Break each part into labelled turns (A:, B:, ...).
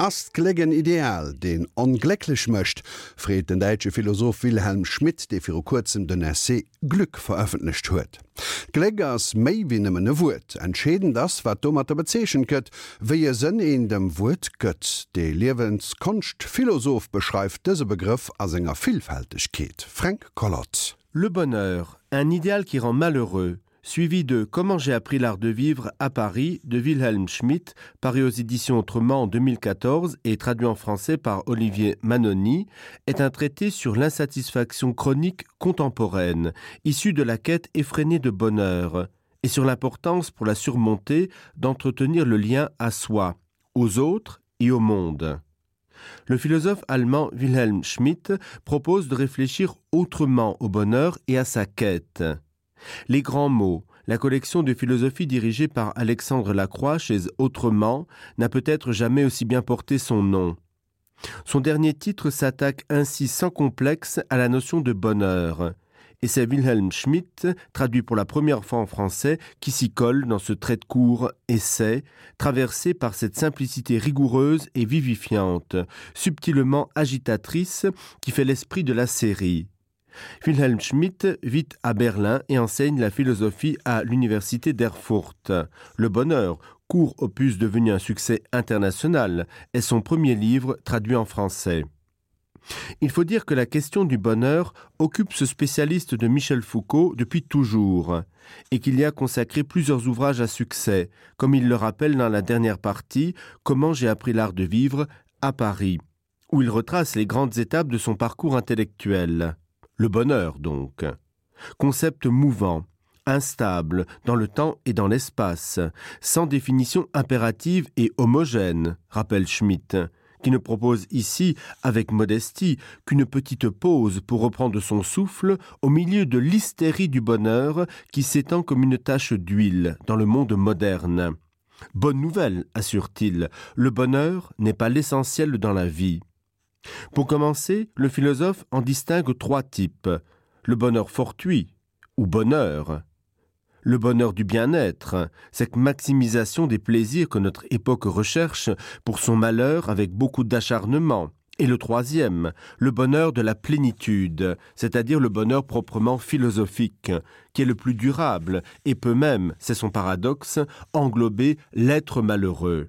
A: Ast klegen ideal, den onglelech mcht réet den deitsche Philosoph Wilhelm Schmidt, de fir kurzem den essay Glück veröffentlicht huet. Gleggers méi winëmmenne Wut, entschäden das, wat dommer der bezeechen kët, wéi je sinn in dem Wut gëtt, déi Liwenskonst Philosoph beschreift dese Begriff as enger Villfältigkeet. Frank Collot.
B: Le bonheur, un idéal qui rend malheureux, suivi de Comment j'ai appris l'art de vivre à Paris de Wilhelm Schmidt, paru aux éditions Autrement en 2014 et traduit en français par Olivier Manoni, est un traité sur l'insatisfaction chronique contemporaine, issue de la quête effrénée de bonheur, et sur l'importance pour la surmonter d'entretenir le lien à soi, aux autres et au monde. Le philosophe allemand Wilhelm Schmidt propose de réfléchir autrement au bonheur et à sa quête. Les grands mots, la collection de philosophie dirigée par Alexandre Lacroix chez Autrement n'a peut-être jamais aussi bien porté son nom. Son dernier titre s'attaque ainsi sans complexe à la notion de bonheur. Et c'est Wilhelm Schmidt, traduit pour la première fois en français, qui s'y colle dans ce trait de court essai, traversé par cette simplicité rigoureuse et vivifiante, subtilement agitatrice, qui fait l'esprit de la série. Wilhelm Schmidt vit à Berlin et enseigne la philosophie à l'université d'Erfurt. Le bonheur, court opus devenu un succès international, est son premier livre traduit en français. Il faut dire que la question du bonheur occupe ce spécialiste de Michel Foucault depuis toujours, et qu'il y a consacré plusieurs ouvrages à succès, comme il le rappelle dans la dernière partie Comment j'ai appris l'art de vivre à Paris, où il retrace les grandes étapes de son parcours intellectuel. Le bonheur, donc. Concept mouvant, instable dans le temps et dans l'espace, sans définition impérative et homogène, rappelle Schmitt, qui ne propose ici, avec modestie, qu'une petite pause pour reprendre son souffle au milieu de l'hystérie du bonheur qui s'étend comme une tache d'huile dans le monde moderne. Bonne nouvelle, assure-t-il, le bonheur n'est pas l'essentiel dans la vie. Pour commencer, le philosophe en distingue trois types. Le bonheur fortuit ou bonheur, le bonheur du bien-être, cette maximisation des plaisirs que notre époque recherche pour son malheur avec beaucoup d'acharnement, et le troisième, le bonheur de la plénitude, c'est-à-dire le bonheur proprement philosophique, qui est le plus durable et peut même, c'est son paradoxe, englober l'être malheureux.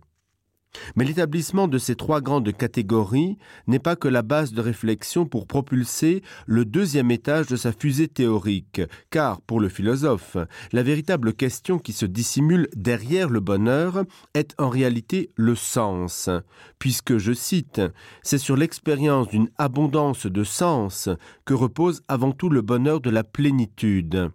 B: Mais l'établissement de ces trois grandes catégories n'est pas que la base de réflexion pour propulser le deuxième étage de sa fusée théorique, car, pour le philosophe, la véritable question qui se dissimule derrière le bonheur est en réalité le sens, puisque, je cite, c'est sur l'expérience d'une abondance de sens que repose avant tout le bonheur de la plénitude.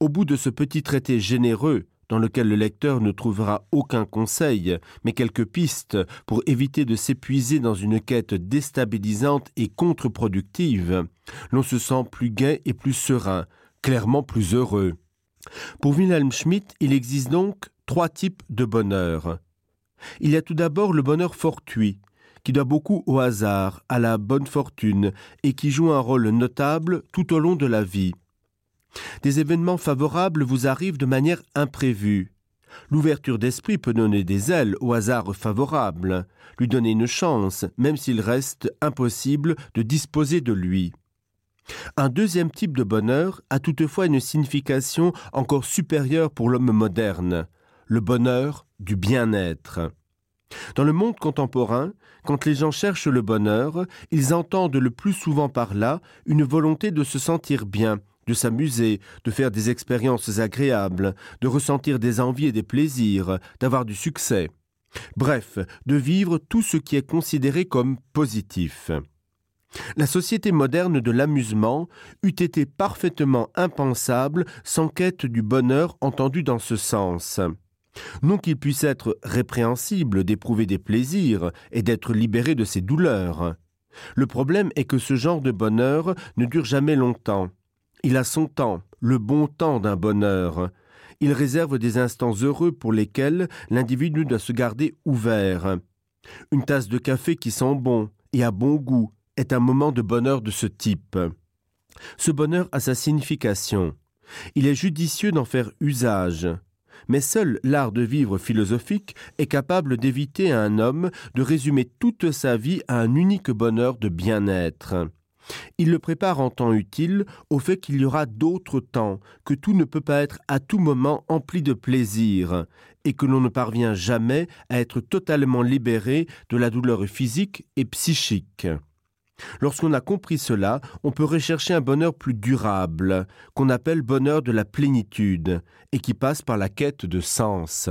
B: Au bout de ce petit traité généreux dans lequel le lecteur ne trouvera aucun conseil, mais quelques pistes pour éviter de s'épuiser dans une quête déstabilisante et contre-productive, l'on se sent plus gai et plus serein, clairement plus heureux. Pour Wilhelm Schmidt, il existe donc trois types de bonheur. Il y a tout d'abord le bonheur fortuit, qui doit beaucoup au hasard, à la bonne fortune, et qui joue un rôle notable tout au long de la vie. Des événements favorables vous arrivent de manière imprévue. L'ouverture d'esprit peut donner des ailes au hasard favorable, lui donner une chance, même s'il reste impossible de disposer de lui. Un deuxième type de bonheur a toutefois une signification encore supérieure pour l'homme moderne, le bonheur du bien-être. Dans le monde contemporain, quand les gens cherchent le bonheur, ils entendent le plus souvent par là une volonté de se sentir bien, de s'amuser, de faire des expériences agréables, de ressentir des envies et des plaisirs, d'avoir du succès. Bref, de vivre tout ce qui est considéré comme positif. La société moderne de l'amusement eût été parfaitement impensable sans quête du bonheur entendu dans ce sens. Non qu'il puisse être répréhensible d'éprouver des plaisirs et d'être libéré de ses douleurs. Le problème est que ce genre de bonheur ne dure jamais longtemps. Il a son temps, le bon temps d'un bonheur. Il réserve des instants heureux pour lesquels l'individu doit se garder ouvert. Une tasse de café qui sent bon et a bon goût est un moment de bonheur de ce type. Ce bonheur a sa signification. Il est judicieux d'en faire usage. mais seul l'art de vivre philosophique est capable d'éviter à un homme de résumer toute sa vie à un unique bonheur de bien-être. Il le prépare en temps utile au fait qu'il y aura d'autres temps, que tout ne peut pas être à tout moment empli de plaisir, et que l'on ne parvient jamais à être totalement libéré de la douleur physique et psychique. Lorsqu'on a compris cela, on peut rechercher un bonheur plus durable, qu'on appelle bonheur de la plénitude, et qui passe par la quête de sens.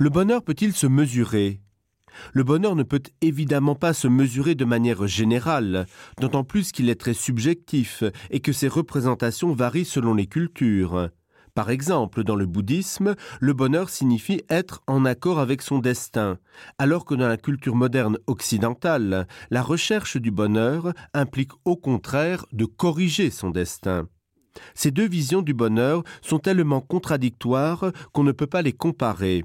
B: Le bonheur peut-il se mesurer? Le bonheur ne peut évidemment pas se mesurer de manière générale, d'autant plus qu'il est très subjectif et que ses représentations varient selon les cultures. Par exemple, dans le bouddhisme, le bonheur signifie être en accord avec son destin, alors que dans la culture moderne occidentale, la recherche du bonheur implique au contraire de corriger son destin. Ces deux visions du bonheur sont tellement contradictoires qu'on ne peut pas les comparer.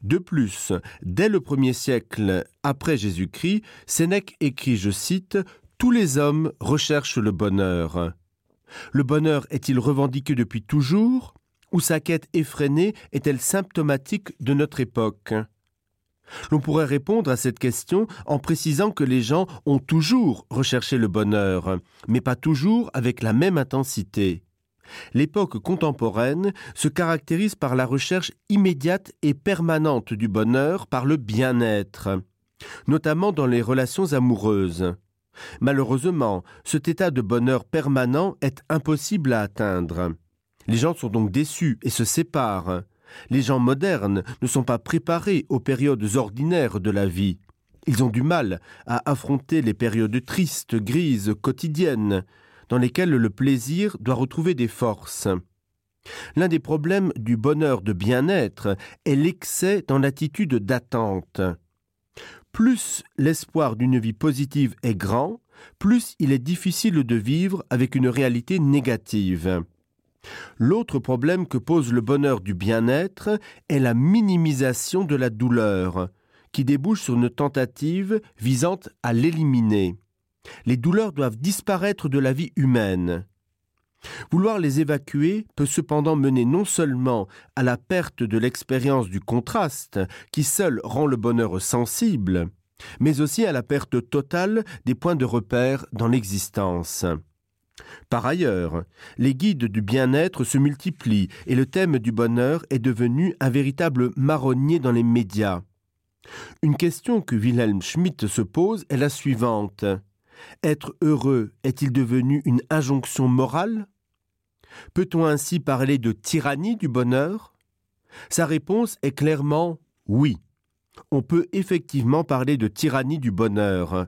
B: De plus, dès le premier siècle après Jésus-Christ, Sénèque écrit, je cite, Tous les hommes recherchent le bonheur. Le bonheur est-il revendiqué depuis toujours ou sa quête effrénée est-elle symptomatique de notre époque? L'on pourrait répondre à cette question en précisant que les gens ont toujours recherché le bonheur, mais pas toujours avec la même intensité. L'époque contemporaine se caractérise par la recherche immédiate et permanente du bonheur par le bien-être, notamment dans les relations amoureuses. Malheureusement, cet état de bonheur permanent est impossible à atteindre. Les gens sont donc déçus et se séparent. Les gens modernes ne sont pas préparés aux périodes ordinaires de la vie. Ils ont du mal à affronter les périodes tristes, grises, quotidiennes, dans lesquelles le plaisir doit retrouver des forces. L'un des problèmes du bonheur de bien-être est l'excès dans l'attitude d'attente. Plus l'espoir d'une vie positive est grand, plus il est difficile de vivre avec une réalité négative. L'autre problème que pose le bonheur du bien-être est la minimisation de la douleur, qui débouche sur une tentative visant à l'éliminer. Les douleurs doivent disparaître de la vie humaine. Vouloir les évacuer peut cependant mener non seulement à la perte de l'expérience du contraste, qui seul rend le bonheur sensible, mais aussi à la perte totale des points de repère dans l'existence. Par ailleurs, les guides du bien-être se multiplient et le thème du bonheur est devenu un véritable marronnier dans les médias. Une question que Wilhelm Schmidt se pose est la suivante. Être heureux est-il devenu une injonction morale Peut-on ainsi parler de tyrannie du bonheur? Sa réponse est clairement oui. On peut effectivement parler de tyrannie du bonheur.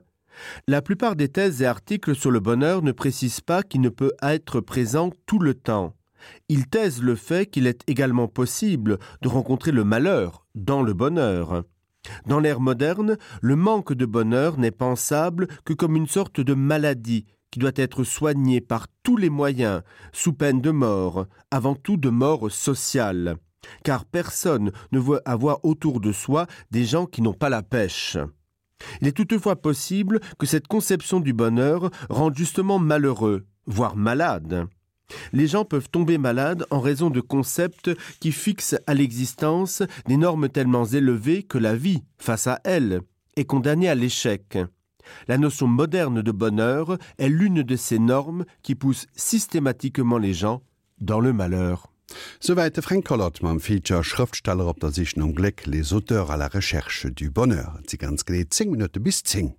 B: La plupart des thèses et articles sur le bonheur ne précisent pas qu'il ne peut être présent tout le temps. Ils taisent le fait qu'il est également possible de rencontrer le malheur dans le bonheur. Dans l'ère moderne, le manque de bonheur n'est pensable que comme une sorte de maladie doit être soignée par tous les moyens, sous peine de mort, avant tout de mort sociale, car personne ne veut avoir autour de soi des gens qui n'ont pas la pêche. Il est toutefois possible que cette conception du bonheur rende justement malheureux, voire malade. Les gens peuvent tomber malades en raison de concepts qui fixent à l'existence des normes tellement élevées que la vie, face à elles, est condamnée à l'échec. La notion moderne de bonheur est l'une de ces normes qui poussent systématiquement les gens dans le malheur.
A: Soweit Frank Collot mam Feature Schriftsteller op der sich um Gleck les auteurs à la recherche du Bonheur. Sie ganz geleet 10 Minuten bis 10.